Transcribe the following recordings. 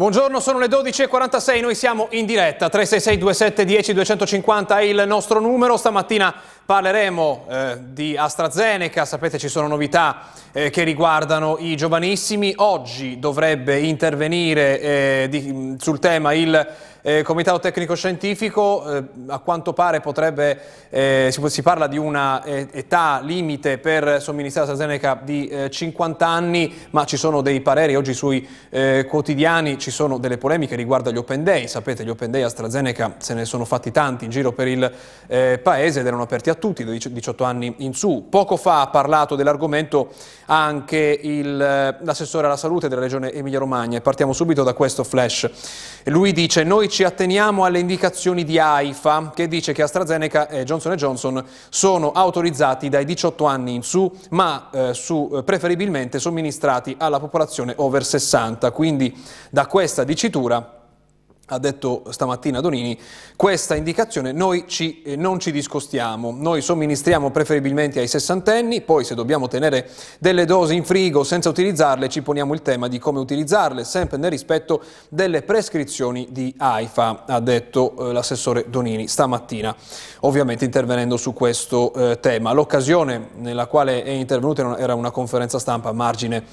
Buongiorno, sono le 12.46, noi siamo in diretta, 366 27 10 250 è il nostro numero, stamattina parleremo eh, di AstraZeneca, sapete ci sono novità eh, che riguardano i giovanissimi, oggi dovrebbe intervenire eh, di, sul tema il eh, Comitato Tecnico Scientifico, eh, a quanto pare potrebbe, eh, si, si, parla di una eh, età limite per somministrare AstraZeneca di 50 eh, anni, ma ci sono dei pareri oggi sui eh, quotidiani, ci sono delle polemiche riguardo agli Open Day, sapete gli Open Day AstraZeneca se ne sono fatti tanti in giro per il paese ed erano aperti a tutti, da 18 anni in su. Poco fa ha parlato dell'argomento anche l'assessore alla salute della regione Emilia Romagna e partiamo subito da questo flash. Lui dice noi ci atteniamo alle indicazioni di AIFA che dice che AstraZeneca e Johnson Johnson sono autorizzati dai 18 anni in su, ma eh, su, eh, preferibilmente somministrati alla popolazione over 60. Quindi da questa dicitura ha detto stamattina Donini, questa indicazione noi ci, eh, non ci discostiamo, noi somministriamo preferibilmente ai sessantenni, poi se dobbiamo tenere delle dosi in frigo senza utilizzarle ci poniamo il tema di come utilizzarle, sempre nel rispetto delle prescrizioni di AIFA, ha detto eh, l'assessore Donini stamattina, ovviamente intervenendo su questo eh, tema. L'occasione nella quale è intervenuta era una conferenza stampa a margine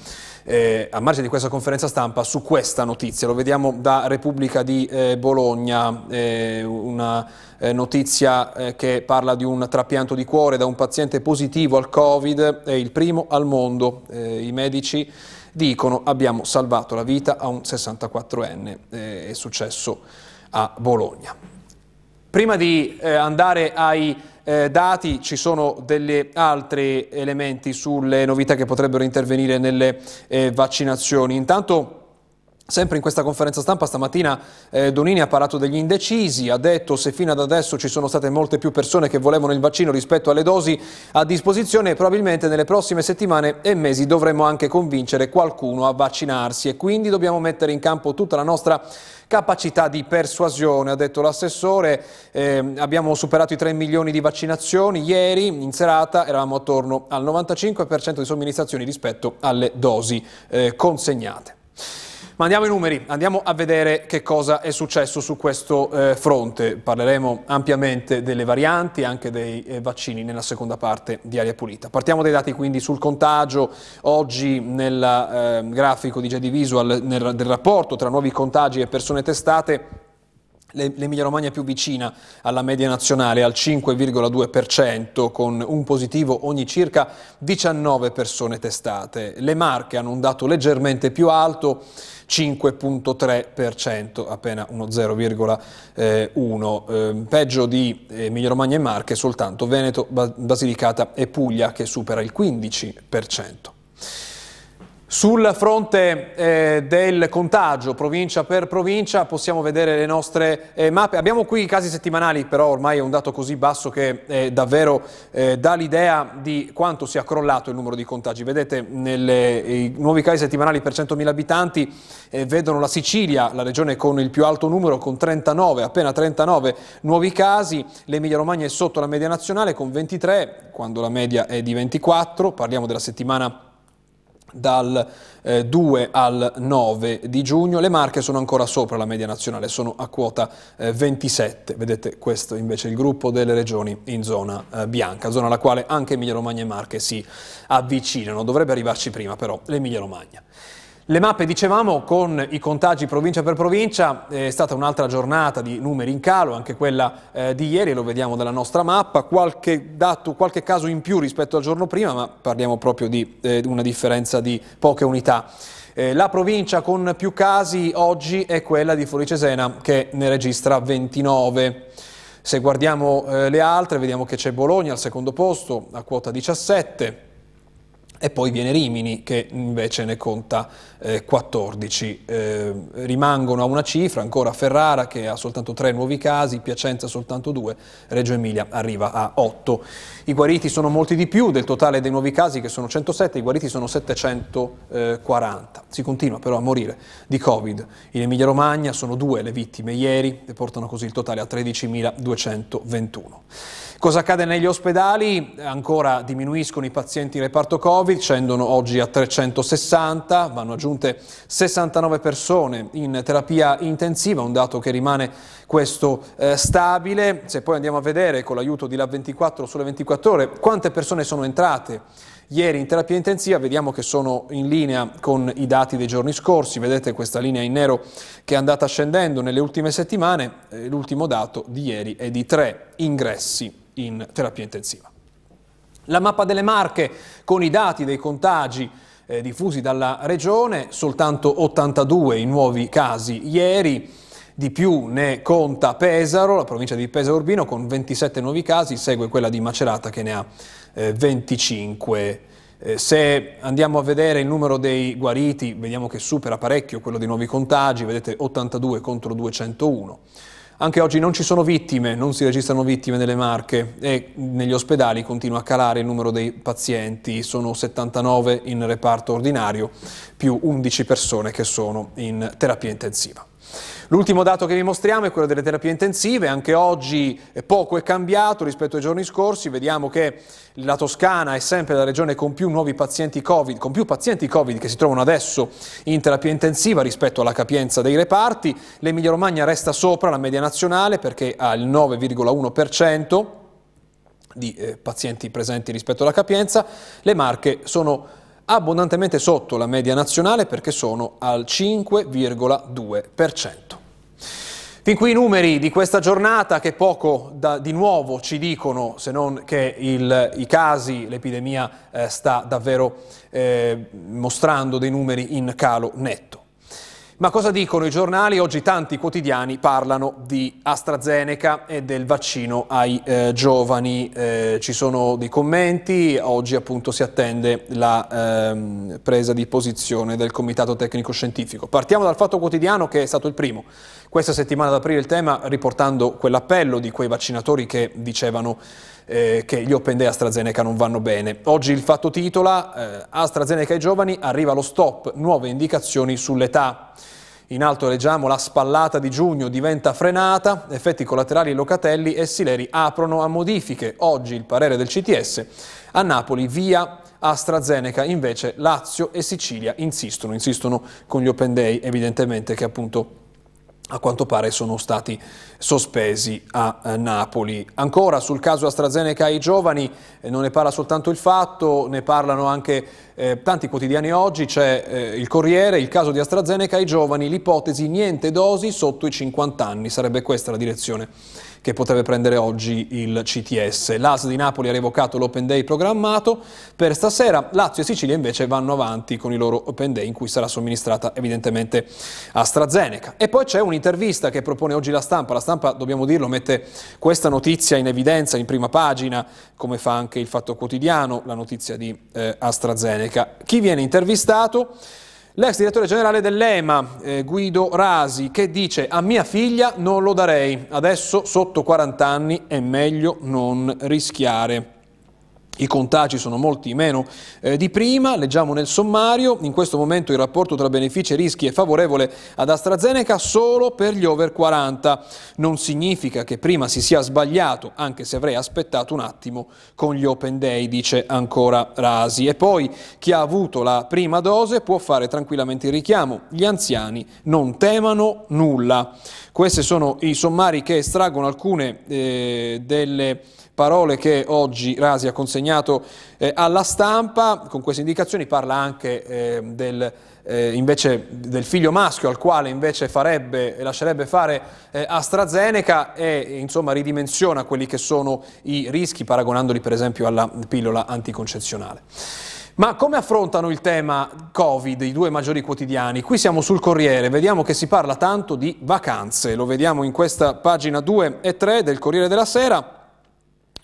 eh, a margine di questa conferenza stampa su questa notizia. Lo vediamo da Repubblica di eh, Bologna, eh, una eh, notizia eh, che parla di un trapianto di cuore da un paziente positivo al Covid, è il primo al mondo. Eh, I medici dicono abbiamo salvato la vita a un 64enne, è successo a Bologna. Prima di andare ai eh, dati ci sono degli altri elementi sulle novità che potrebbero intervenire nelle eh, vaccinazioni. Intanto Sempre in questa conferenza stampa stamattina eh, Donini ha parlato degli indecisi, ha detto se fino ad adesso ci sono state molte più persone che volevano il vaccino rispetto alle dosi a disposizione, probabilmente nelle prossime settimane e mesi dovremo anche convincere qualcuno a vaccinarsi e quindi dobbiamo mettere in campo tutta la nostra capacità di persuasione, ha detto l'assessore, eh, abbiamo superato i 3 milioni di vaccinazioni, ieri in serata eravamo attorno al 95% di somministrazioni rispetto alle dosi eh, consegnate. Ma andiamo ai numeri, andiamo a vedere che cosa è successo su questo eh, fronte. Parleremo ampiamente delle varianti anche dei eh, vaccini nella seconda parte di Aria Pulita. Partiamo dai dati quindi sul contagio. Oggi nel eh, grafico di JD Visual nel, del rapporto tra nuovi contagi e persone testate L'Emilia Romagna è più vicina alla media nazionale al 5,2% con un positivo ogni circa 19 persone testate. Le Marche hanno un dato leggermente più alto 5.3%, appena uno 0,1%. Eh, peggio di Emilia Romagna e Marche soltanto Veneto, Basilicata e Puglia che supera il 15%. Sul fronte eh, del contagio, provincia per provincia, possiamo vedere le nostre eh, mappe. Abbiamo qui i casi settimanali, però ormai è un dato così basso che eh, davvero dà l'idea di quanto sia crollato il numero di contagi. Vedete, i nuovi casi settimanali per 100.000 abitanti eh, vedono la Sicilia, la regione con il più alto numero, con 39, appena 39 nuovi casi. L'Emilia Romagna è sotto la media nazionale con 23, quando la media è di 24. Parliamo della settimana dal eh, 2 al 9 di giugno. Le Marche sono ancora sopra la media nazionale, sono a quota eh, 27. Vedete questo invece è il gruppo delle regioni in zona eh, bianca, zona alla quale anche Emilia Romagna e Marche si avvicinano. Dovrebbe arrivarci prima però l'Emilia Romagna. Le mappe, dicevamo, con i contagi provincia per provincia, è stata un'altra giornata di numeri in calo, anche quella eh, di ieri, lo vediamo dalla nostra mappa, qualche, dato, qualche caso in più rispetto al giorno prima, ma parliamo proprio di eh, una differenza di poche unità. Eh, la provincia con più casi oggi è quella di Foricesena che ne registra 29. Se guardiamo eh, le altre vediamo che c'è Bologna al secondo posto a quota 17, e poi viene Rimini che invece ne conta eh, 14. Eh, rimangono a una cifra ancora Ferrara che ha soltanto tre nuovi casi, Piacenza soltanto due, Reggio Emilia arriva a 8. I guariti sono molti di più, del totale dei nuovi casi che sono 107, i guariti sono 740. Si continua però a morire di Covid. In Emilia Romagna sono due le vittime ieri e portano così il totale a 13.221. Cosa accade negli ospedali? Ancora diminuiscono i pazienti in reparto Covid scendono oggi a 360, vanno aggiunte 69 persone in terapia intensiva, un dato che rimane questo eh, stabile. Se poi andiamo a vedere con l'aiuto di LA24 sulle 24 ore quante persone sono entrate ieri in terapia intensiva, vediamo che sono in linea con i dati dei giorni scorsi, vedete questa linea in nero che è andata scendendo nelle ultime settimane, eh, l'ultimo dato di ieri è di tre ingressi in terapia intensiva. La mappa delle Marche con i dati dei contagi eh, diffusi dalla regione, soltanto 82 i nuovi casi ieri, di più ne conta Pesaro, la provincia di Pesaro Urbino con 27 nuovi casi, segue quella di Macerata che ne ha eh, 25. Eh, se andiamo a vedere il numero dei guariti, vediamo che supera parecchio quello dei nuovi contagi, vedete 82 contro 201. Anche oggi non ci sono vittime, non si registrano vittime nelle Marche e negli ospedali continua a calare il numero dei pazienti, sono 79 in reparto ordinario più 11 persone che sono in terapia intensiva. L'ultimo dato che vi mostriamo è quello delle terapie intensive, anche oggi poco è cambiato rispetto ai giorni scorsi, vediamo che la Toscana è sempre la regione con più nuovi pazienti Covid, con più pazienti Covid che si trovano adesso in terapia intensiva rispetto alla capienza dei reparti, l'Emilia Romagna resta sopra la media nazionale perché ha il 9,1% di eh, pazienti presenti rispetto alla capienza, le Marche sono abbondantemente sotto la media nazionale perché sono al 5,2%. Fin qui i numeri di questa giornata che poco da, di nuovo ci dicono se non che il, i casi, l'epidemia eh, sta davvero eh, mostrando dei numeri in calo netto. Ma cosa dicono i giornali? Oggi tanti quotidiani parlano di AstraZeneca e del vaccino ai eh, giovani. Eh, ci sono dei commenti, oggi appunto si attende la ehm, presa di posizione del Comitato Tecnico Scientifico. Partiamo dal Fatto Quotidiano che è stato il primo questa settimana ad aprire il tema riportando quell'appello di quei vaccinatori che dicevano eh, che gli Open Day AstraZeneca non vanno bene. Oggi il fatto titola eh, AstraZeneca ai giovani, arriva lo stop, nuove indicazioni sull'età. In alto leggiamo la spallata di giugno diventa frenata, effetti collaterali locatelli e Sileri aprono a modifiche. Oggi il parere del CTS, a Napoli via AstraZeneca, invece Lazio e Sicilia insistono, insistono con gli Open Day evidentemente che appunto a quanto pare sono stati sospesi a eh, Napoli. Ancora sul caso AstraZeneca ai giovani, eh, non ne parla soltanto il fatto, ne parlano anche eh, tanti quotidiani oggi, c'è eh, il Corriere, il caso di AstraZeneca ai giovani, l'ipotesi niente dosi sotto i 50 anni, sarebbe questa la direzione che potrebbe prendere oggi il CTS. L'AS di Napoli ha revocato l'Open Day programmato per stasera, Lazio e Sicilia invece vanno avanti con i loro Open Day in cui sarà somministrata evidentemente AstraZeneca. E poi c'è un'intervista che propone oggi la stampa, la stampa dobbiamo dirlo mette questa notizia in evidenza in prima pagina come fa anche il Fatto Quotidiano, la notizia di eh, AstraZeneca. Chi viene intervistato? L'ex direttore generale dell'EMA, eh, Guido Rasi, che dice a mia figlia non lo darei, adesso sotto 40 anni è meglio non rischiare. I contagi sono molti meno eh, di prima, leggiamo nel sommario, in questo momento il rapporto tra benefici e rischi è favorevole ad AstraZeneca solo per gli over 40. Non significa che prima si sia sbagliato, anche se avrei aspettato un attimo con gli Open Day, dice ancora Rasi. E poi chi ha avuto la prima dose può fare tranquillamente il richiamo, gli anziani non temano nulla. Questi sono i sommari che estraggono alcune eh, delle parole che oggi Rasi ha consegnato eh, alla stampa, con queste indicazioni parla anche eh, del, eh, invece, del, figlio maschio al quale invece farebbe, lascerebbe fare eh, AstraZeneca e insomma ridimensiona quelli che sono i rischi paragonandoli per esempio alla pillola anticoncezionale. Ma come affrontano il tema Covid i due maggiori quotidiani? Qui siamo sul Corriere, vediamo che si parla tanto di vacanze, lo vediamo in questa pagina 2 e 3 del Corriere della Sera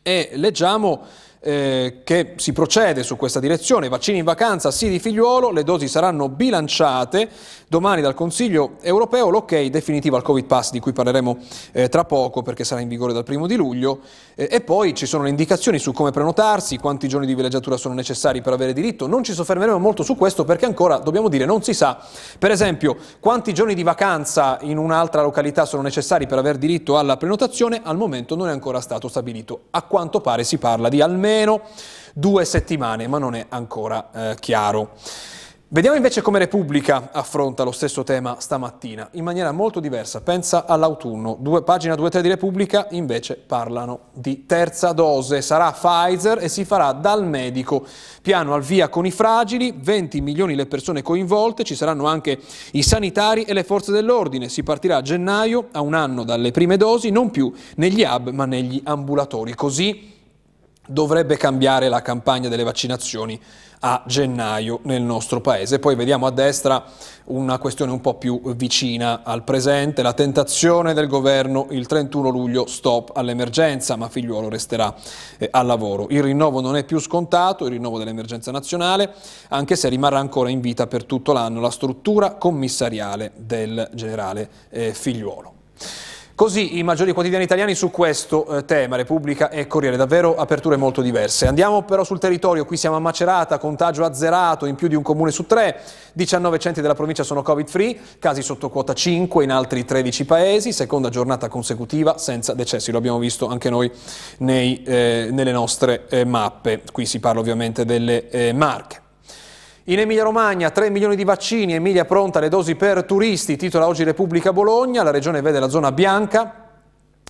e leggiamo eh, che si procede su questa direzione. Vaccini in vacanza, sì di figliuolo, le dosi saranno bilanciate. Domani dal Consiglio europeo l'ok definitivo al Covid Pass di cui parleremo eh, tra poco perché sarà in vigore dal primo di luglio eh, e poi ci sono le indicazioni su come prenotarsi, quanti giorni di villeggiatura sono necessari per avere diritto. Non ci soffermeremo molto su questo perché ancora, dobbiamo dire, non si sa per esempio quanti giorni di vacanza in un'altra località sono necessari per avere diritto alla prenotazione, al momento non è ancora stato stabilito. A quanto pare si parla di almeno due settimane, ma non è ancora eh, chiaro. Vediamo invece come Repubblica affronta lo stesso tema stamattina, in maniera molto diversa. Pensa all'autunno. Due, pagina 2-3 di Repubblica invece parlano di terza dose. Sarà Pfizer e si farà dal medico. Piano al via con i fragili, 20 milioni le persone coinvolte, ci saranno anche i sanitari e le forze dell'ordine. Si partirà a gennaio, a un anno dalle prime dosi, non più negli hub ma negli ambulatori. Così dovrebbe cambiare la campagna delle vaccinazioni a gennaio nel nostro paese. Poi vediamo a destra una questione un po' più vicina al presente, la tentazione del governo il 31 luglio stop all'emergenza, ma figliuolo resterà eh, al lavoro. Il rinnovo non è più scontato, il rinnovo dell'emergenza nazionale, anche se rimarrà ancora in vita per tutto l'anno la struttura commissariale del generale eh, figliuolo. Così i maggiori quotidiani italiani su questo eh, tema, Repubblica e Corriere, davvero aperture molto diverse. Andiamo però sul territorio, qui siamo a Macerata, contagio azzerato in più di un comune su tre, 19 centri della provincia sono covid free, casi sotto quota 5 in altri 13 paesi, seconda giornata consecutiva senza decessi, lo abbiamo visto anche noi nei, eh, nelle nostre eh, mappe, qui si parla ovviamente delle eh, marche. In Emilia-Romagna 3 milioni di vaccini, Emilia pronta le dosi per turisti, titola oggi Repubblica Bologna, la regione vede la zona bianca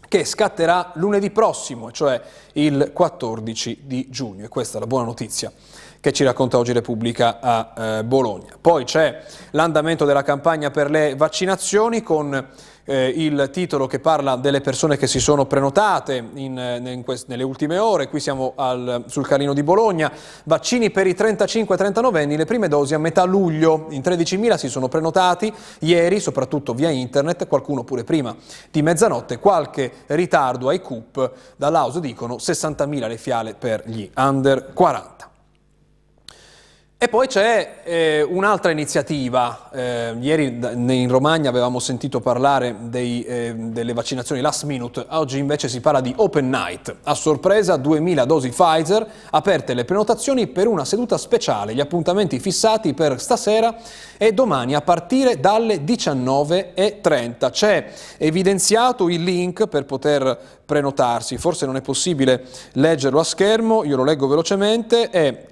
che scatterà lunedì prossimo, cioè il 14 di giugno. E questa è la buona notizia che ci racconta oggi Repubblica a eh, Bologna. Poi c'è l'andamento della campagna per le vaccinazioni con eh, il titolo che parla delle persone che si sono prenotate in, eh, in quest- nelle ultime ore, qui siamo al, sul Carlino di Bologna, vaccini per i 35-39 anni, le prime dosi a metà luglio, in 13.000 si sono prenotati. Ieri, soprattutto via internet, qualcuno pure prima di mezzanotte, qualche ritardo ai CUP, dall'Aus dicono 60.000 le fiale per gli under 40. E poi c'è eh, un'altra iniziativa, eh, ieri in Romagna avevamo sentito parlare dei, eh, delle vaccinazioni last minute, oggi invece si parla di Open Night, a sorpresa 2000 dosi Pfizer, aperte le prenotazioni per una seduta speciale, gli appuntamenti fissati per stasera e domani a partire dalle 19.30. C'è evidenziato il link per poter prenotarsi, forse non è possibile leggerlo a schermo, io lo leggo velocemente, è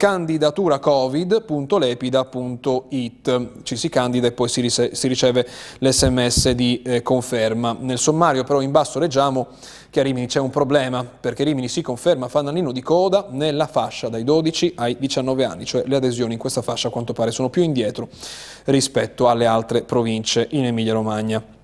candidaturacovid.lepida.it, ci si candida e poi si, si riceve l'sms di eh, conferma. Nel sommario però in basso leggiamo che a Rimini c'è un problema, perché Rimini si conferma fanalino di coda nella fascia dai 12 ai 19 anni, cioè le adesioni in questa fascia a quanto pare sono più indietro rispetto alle altre province in Emilia-Romagna.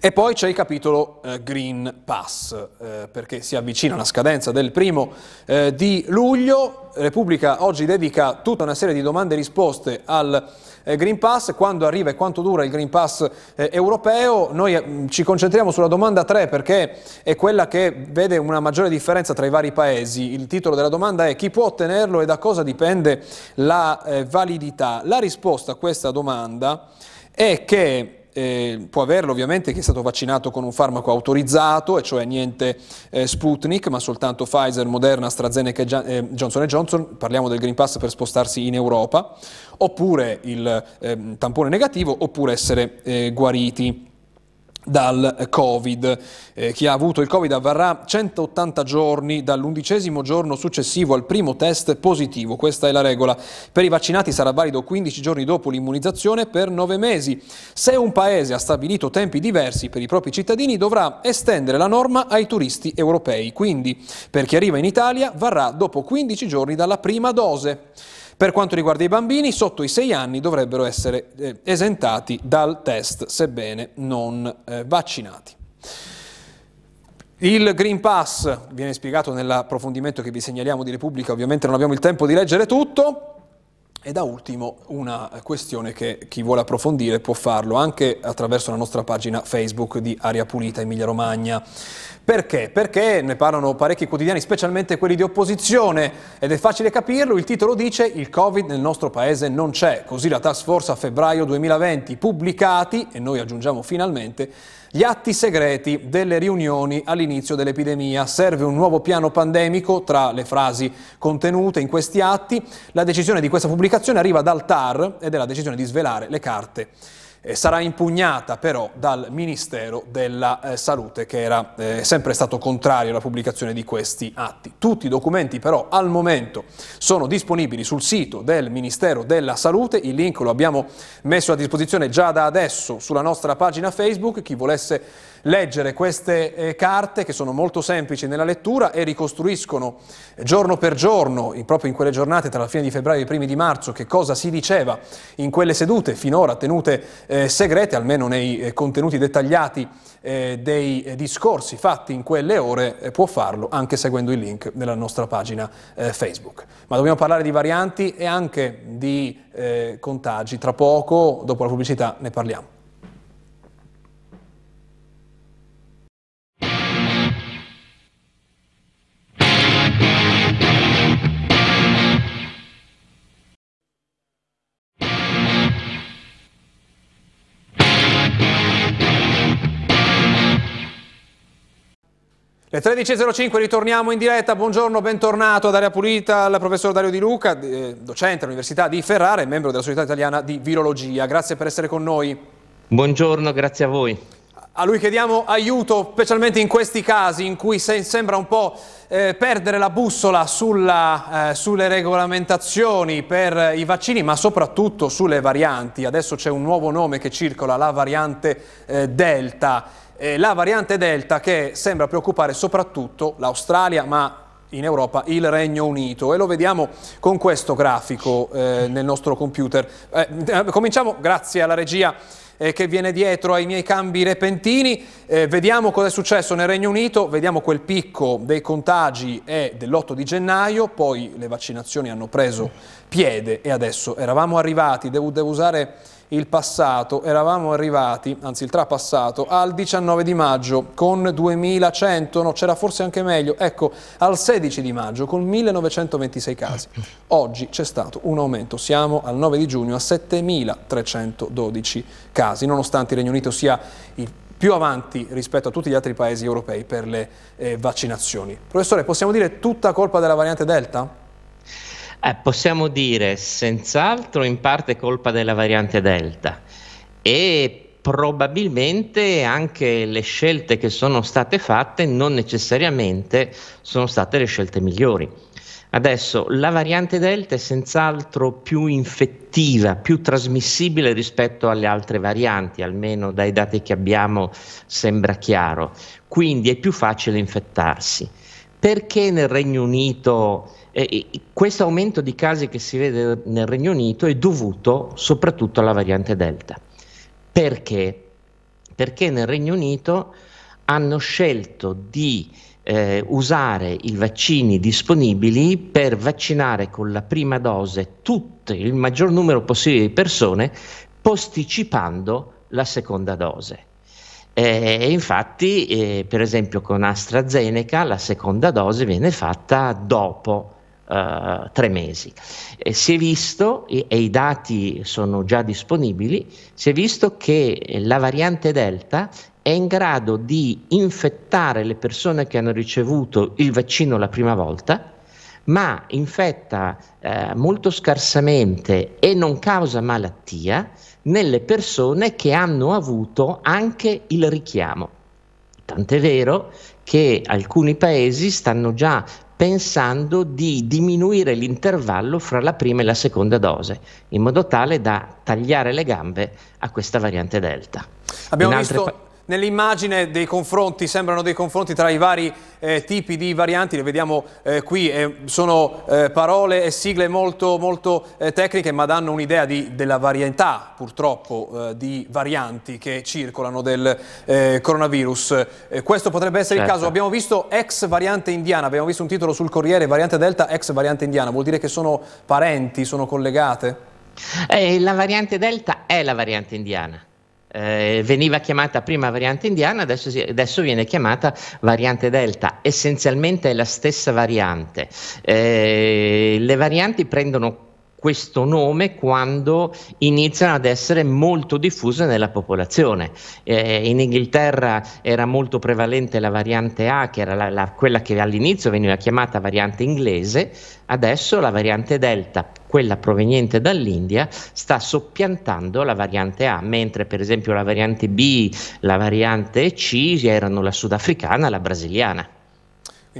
E poi c'è il capitolo eh, Green Pass, eh, perché si avvicina la scadenza del primo eh, di luglio. Repubblica oggi dedica tutta una serie di domande e risposte al eh, Green Pass, quando arriva e quanto dura il Green Pass eh, europeo. Noi eh, ci concentriamo sulla domanda 3 perché è quella che vede una maggiore differenza tra i vari paesi. Il titolo della domanda è chi può ottenerlo e da cosa dipende la validità. La risposta a questa domanda è che eh, può averlo ovviamente chi è stato vaccinato con un farmaco autorizzato, e cioè niente eh, Sputnik, ma soltanto Pfizer, Moderna, AstraZeneca e eh, Johnson Johnson, parliamo del Green Pass per spostarsi in Europa, oppure il ehm, tampone negativo, oppure essere eh, guariti dal Covid. Eh, chi ha avuto il Covid avverrà 180 giorni dall'undicesimo giorno successivo al primo test positivo. Questa è la regola. Per i vaccinati sarà valido 15 giorni dopo l'immunizzazione per 9 mesi. Se un paese ha stabilito tempi diversi per i propri cittadini dovrà estendere la norma ai turisti europei. Quindi per chi arriva in Italia varrà dopo 15 giorni dalla prima dose. Per quanto riguarda i bambini, sotto i 6 anni dovrebbero essere eh, esentati dal test, sebbene non eh, vaccinati. Il Green Pass viene spiegato nell'approfondimento che vi segnaliamo di Repubblica, ovviamente non abbiamo il tempo di leggere tutto. E da ultimo una questione che chi vuole approfondire può farlo anche attraverso la nostra pagina Facebook di Aria Pulita Emilia Romagna. Perché? Perché ne parlano parecchi quotidiani, specialmente quelli di opposizione, ed è facile capirlo, il titolo dice il Covid nel nostro paese non c'è, così la task force a febbraio 2020, pubblicati, e noi aggiungiamo finalmente, gli atti segreti delle riunioni all'inizio dell'epidemia. Serve un nuovo piano pandemico tra le frasi contenute in questi atti. La decisione di questa pubblicazione arriva dal TAR ed è la decisione di svelare le carte eh, sarà impugnata però dal Ministero della eh, Salute che era eh, sempre stato contrario alla pubblicazione di questi atti. Tutti i documenti però al momento sono disponibili sul sito del Ministero della Salute, il link lo abbiamo messo a disposizione già da adesso sulla nostra pagina Facebook, chi volesse leggere queste eh, carte che sono molto semplici nella lettura e ricostruiscono giorno per giorno, in, proprio in quelle giornate tra la fine di febbraio e i primi di marzo, che cosa si diceva in quelle sedute finora tenute eh, segrete, almeno nei eh, contenuti dettagliati eh, dei eh, discorsi fatti in quelle ore, eh, può farlo anche seguendo il link della nostra pagina Facebook. Ma dobbiamo parlare di varianti e anche di contagi. Tra poco, dopo la pubblicità, ne parliamo. Le 13.05 ritorniamo in diretta, buongiorno, bentornato ad Aria Pulita al professor Dario Di Luca, eh, docente all'Università di Ferrara e membro della Società Italiana di Virologia. Grazie per essere con noi. Buongiorno, grazie a voi. A lui chiediamo aiuto, specialmente in questi casi in cui se sembra un po' eh, perdere la bussola sulla, eh, sulle regolamentazioni per i vaccini, ma soprattutto sulle varianti. Adesso c'è un nuovo nome che circola, la variante eh, Delta la variante Delta che sembra preoccupare soprattutto l'Australia, ma in Europa il Regno Unito e lo vediamo con questo grafico eh, nel nostro computer. Eh, eh cominciamo grazie alla regia eh, che viene dietro ai miei cambi repentini, eh, vediamo cosa è successo nel Regno Unito, vediamo quel picco dei contagi è dell'8 di gennaio, poi le vaccinazioni hanno preso piede e adesso eravamo arrivati, devo, devo usare il passato, eravamo arrivati, anzi il trapassato, al 19 di maggio con 2100, no c'era forse anche meglio, ecco al 16 di maggio con 1926 casi. Oggi c'è stato un aumento, siamo al 9 di giugno a 7312 casi, nonostante il Regno Unito sia il più avanti rispetto a tutti gli altri paesi europei per le eh, vaccinazioni. Professore, possiamo dire tutta colpa della variante Delta? Eh, possiamo dire senz'altro in parte colpa della variante Delta e probabilmente anche le scelte che sono state fatte non necessariamente sono state le scelte migliori. Adesso la variante Delta è senz'altro più infettiva, più trasmissibile rispetto alle altre varianti, almeno dai dati che abbiamo sembra chiaro, quindi è più facile infettarsi. Perché nel Regno Unito eh, questo aumento di casi che si vede nel Regno Unito è dovuto soprattutto alla variante Delta. Perché? Perché nel Regno Unito hanno scelto di eh, usare i vaccini disponibili per vaccinare con la prima dose tutto il maggior numero possibile di persone, posticipando la seconda dose. Eh, infatti, eh, per esempio, con AstraZeneca la seconda dose viene fatta dopo uh, tre mesi. E si è visto, e, e, i dati sono già disponibili, si è visto che la variante Delta è in grado di infettare le persone che hanno ricevuto il vaccino la prima volta, ma infetta eh, molto scarsamente e non causa malattia nelle persone che hanno avuto anche il richiamo. Tant'è vero che alcuni paesi stanno già pensando di diminuire l'intervallo fra la prima e la seconda dose, in modo tale da tagliare le gambe a questa variante Delta. Abbiamo visto Nell'immagine dei confronti, sembrano dei confronti tra i vari eh, tipi di varianti, le vediamo eh, qui, eh, sono eh, parole e sigle molto, molto eh, tecniche ma danno un'idea della varietà purtroppo eh, di varianti che circolano del coronavirus. questo potrebbe essere certo. il caso, abbiamo visto ex variante indiana, abbiamo visto un titolo sul Corriere, variante Delta ex variante indiana, vuol dire che sono parenti, sono collegate? la variante Delta è la variante indiana eh, veniva chiamata prima variante indiana, adesso, si, adesso, viene chiamata variante delta, essenzialmente è la stessa variante. Eh, le varianti prendono questo nome quando iniziano ad essere molto diffuse nella popolazione. Eh, in Inghilterra era molto prevalente la variante A, che era la, la, quella che all'inizio veniva chiamata variante inglese, adesso la variante Delta quella proveniente dall'India, sta soppiantando la variante A, mentre per esempio la variante B, la variante C erano la sudafricana, la brasiliana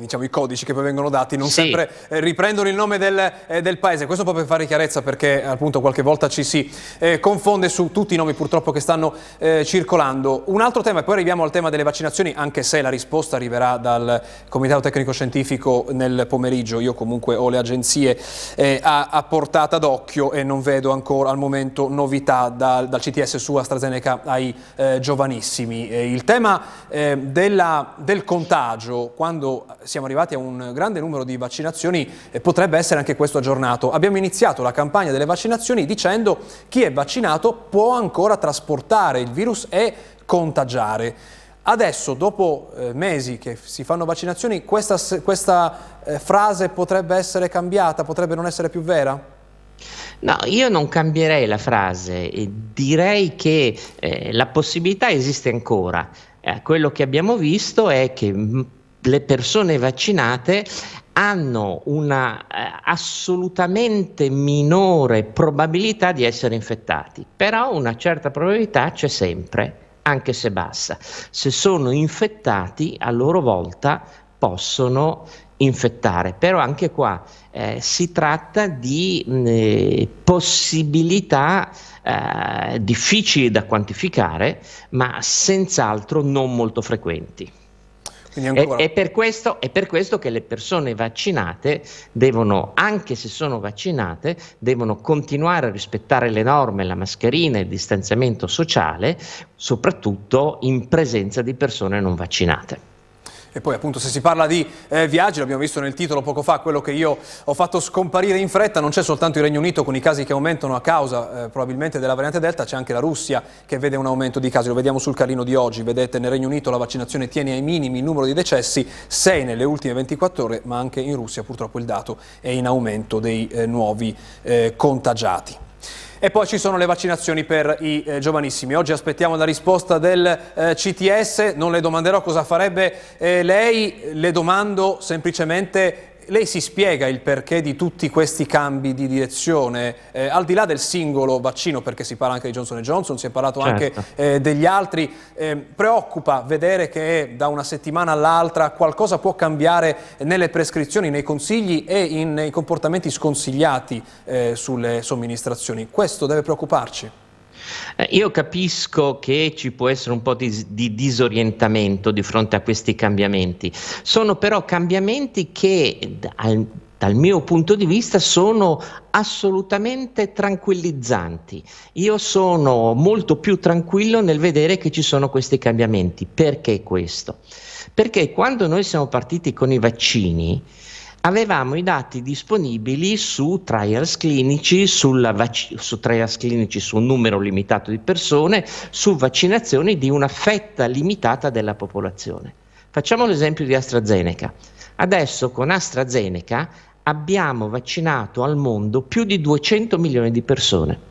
diciamo i codici che poi vengono dati non sì. sempre eh, riprendono il nome del, eh, del, paese. Questo proprio per fare chiarezza perché appunto qualche volta ci si eh, confonde su tutti i nomi purtroppo che stanno eh, circolando. Un altro tema, e poi arriviamo al tema delle vaccinazioni, anche se la risposta arriverà dal Comitato Tecnico Scientifico nel pomeriggio. Io comunque ho le agenzie eh, a, a, portata d'occhio e non vedo ancora al momento novità dal, dal CTS su AstraZeneca ai eh, giovanissimi. il tema della, del contagio, quando siamo arrivati a un grande numero di vaccinazioni, potrebbe essere anche questo aggiornato. Abbiamo iniziato la campagna delle vaccinazioni dicendo chi è vaccinato può ancora trasportare il virus e contagiare. Adesso, dopo eh, mesi che si fanno vaccinazioni, questa, questa eh, frase potrebbe essere cambiata, potrebbe non essere più vera? No, io non cambierei la frase, direi che eh, la possibilità esiste ancora. Eh, quello che abbiamo visto è che le persone vaccinate hanno una eh, assolutamente minore probabilità di essere infettati, però una certa probabilità c'è sempre, anche se bassa. Se sono infettati, a loro volta possono infettare, però anche qua eh, si tratta di mh, eh, possibilità eh, difficili da quantificare, ma senz'altro non molto frequenti. È, è, per questo, è, per questo, che le persone vaccinate devono, anche se sono vaccinate, devono continuare a rispettare le norme, la mascherina e il distanziamento sociale, soprattutto in presenza di persone non vaccinate. E poi appunto se si parla di eh, viaggi, l'abbiamo visto nel titolo poco fa, quello che io ho fatto scomparire in fretta, non c'è soltanto il Regno Unito con i casi che aumentano a causa eh, probabilmente della variante Delta, c'è anche la Russia che vede un aumento di casi, lo vediamo sul carino di oggi, vedete nel Regno Unito la vaccinazione tiene ai minimi il numero di decessi, 6 nelle ultime 24 ore, ma anche in Russia purtroppo il dato è in aumento dei eh, nuovi eh, contagiati. E poi ci sono le vaccinazioni per i eh, giovanissimi. Oggi aspettiamo la risposta del eh, CTS, non le domanderò cosa farebbe eh, lei, le domando semplicemente lei si spiega il perché di tutti questi cambi di direzione, eh, al di là del singolo vaccino, perché si parla anche di Johnson Johnson, si è parlato certo. anche eh, degli altri, eh, preoccupa vedere che da una settimana all'altra qualcosa può cambiare nelle prescrizioni, nei consigli e in, nei comportamenti sconsigliati eh, sulle somministrazioni. Questo deve preoccuparci. Eh, io capisco che ci può essere un po' di, di, disorientamento di fronte a questi cambiamenti, sono però cambiamenti che al, dal mio punto di vista sono assolutamente tranquillizzanti. Io sono molto più tranquillo nel vedere che ci sono questi cambiamenti. Perché questo? Perché quando noi siamo partiti con i vaccini, avevamo i dati disponibili su trials clinici, vac- su trials clinici su un numero limitato di persone, su vaccinazioni di una fetta limitata della popolazione. Facciamo l'esempio di AstraZeneca. Adesso con AstraZeneca abbiamo vaccinato al mondo più di 200 milioni di persone.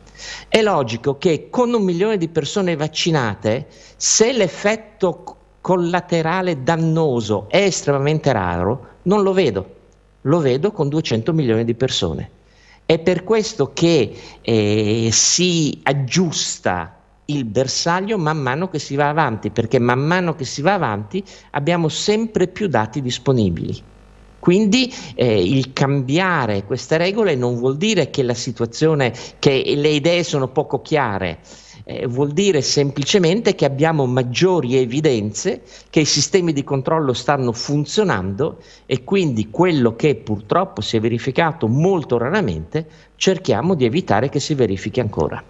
È logico che con un milione di persone vaccinate, se l'effetto collaterale dannoso è estremamente raro, non lo vedo lo vedo con 200 milioni di persone. È per questo che eh, si aggiusta il bersaglio man mano che si va avanti, perché man mano che si va avanti abbiamo sempre più dati disponibili. Quindi eh, il cambiare queste regole non vuol dire che la situazione, che le idee sono poco chiare, eh, vuol dire semplicemente che abbiamo maggiori evidenze che i sistemi di controllo stanno funzionando e quindi quello che purtroppo si è verificato molto raramente cerchiamo di evitare che si verifichi ancora.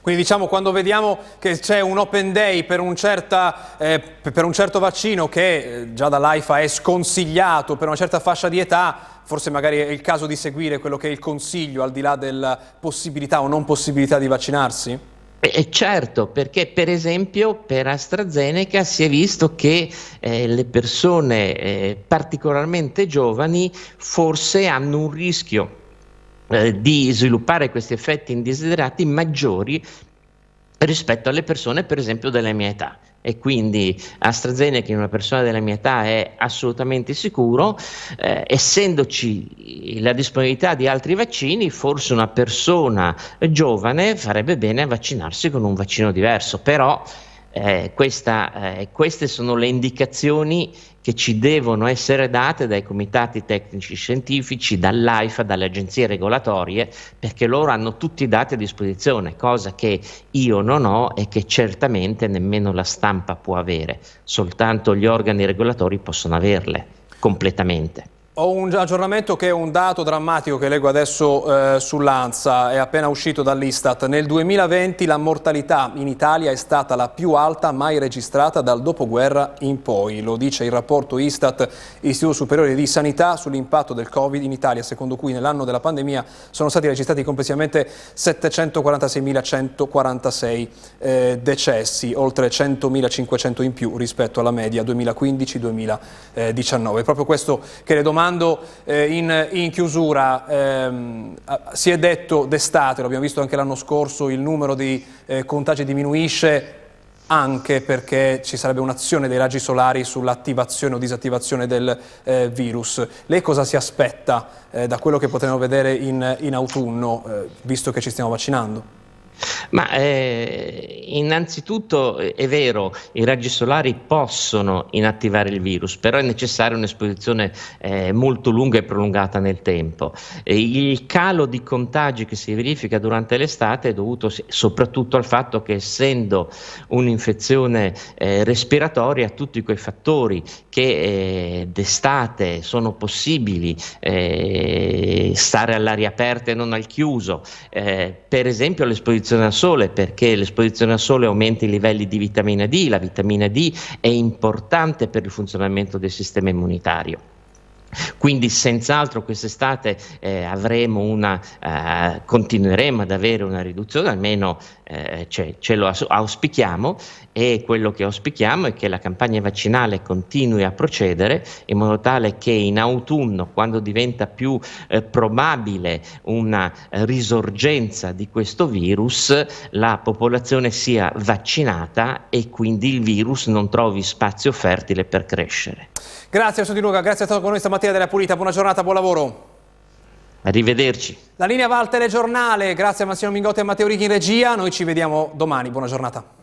Quindi diciamo quando vediamo che c'è un open day per un, certa, eh, per un certo vaccino che eh, già dall'AIFA è sconsigliato per una certa fascia di età, forse magari è il caso di seguire quello che è il consiglio al di là della possibilità o non possibilità di vaccinarsi? Eh, certo, perché per esempio per AstraZeneca si è visto che eh, le persone eh, particolarmente giovani forse hanno un rischio eh, di sviluppare questi effetti indesiderati maggiori rispetto alle persone per esempio della mia età e quindi AstraZeneca in una persona della mia età è assolutamente sicuro, eh, essendoci la disponibilità di altri vaccini, forse una persona giovane farebbe bene a vaccinarsi con un vaccino diverso, però eh, questa, eh, queste sono le indicazioni che ci devono essere date dai comitati tecnici scientifici, dall'AIFA, dalle agenzie regolatorie, perché loro hanno tutti i dati a disposizione, cosa che io non ho e che certamente nemmeno la stampa può avere, soltanto gli organi regolatori possono averle completamente. Ho un aggiornamento che è un dato drammatico che leggo adesso eh, sull'ANSA, è appena uscito dall'Istat. Nel 2020 la mortalità in Italia è stata la più alta mai registrata dal dopoguerra in poi. Lo dice il rapporto Istat, Istituto Superiore di Sanità, sull'impatto del Covid in Italia, secondo cui nell'anno della pandemia sono stati registrati complessivamente 746.146 eh, decessi, oltre 100.500 in più rispetto alla media 2015-2019. Proprio questo che le domande domando eh, in, in, chiusura, ehm, si è detto d'estate, l'abbiamo visto anche l'anno scorso, il numero di eh, contagi diminuisce anche perché ci sarebbe un'azione dei raggi solari sull'attivazione o disattivazione del eh, virus. Lei cosa si aspetta eh, da quello che potremo vedere in, in autunno, eh, visto che ci stiamo vaccinando? Ma eh, innanzitutto eh, è vero, i raggi solari possono inattivare il virus, però è necessaria un'esposizione eh, molto lunga e prolungata nel tempo. E il calo di contagi che si verifica durante l'estate è dovuto soprattutto al fatto che essendo un'infezione eh, respiratoria, tutti quei fattori che eh, d'estate sono possibili, eh, stare all'aria aperta e non al chiuso, per esempio l'esposizione al sole perché l'esposizione al sole aumenta i livelli di vitamina D, la vitamina D è importante per il funzionamento del sistema immunitario. Quindi senz'altro quest'estate eh, avremo una, eh, continueremo ad avere una riduzione, almeno eh, ce, ce, lo auspichiamo e quello che auspichiamo è che la campagna vaccinale continui a procedere in modo tale che in autunno, quando diventa più eh, probabile una risorgenza di questo virus, la popolazione sia vaccinata e quindi il virus non trovi spazio fertile per crescere. Grazie Di Luca, grazie a stato con noi stamattina della Pulita, buona giornata, buon lavoro. Arrivederci. La linea va al telegiornale, grazie a Massimo Mingotti e Matteo Ricchi in regia, noi ci vediamo domani, buona giornata.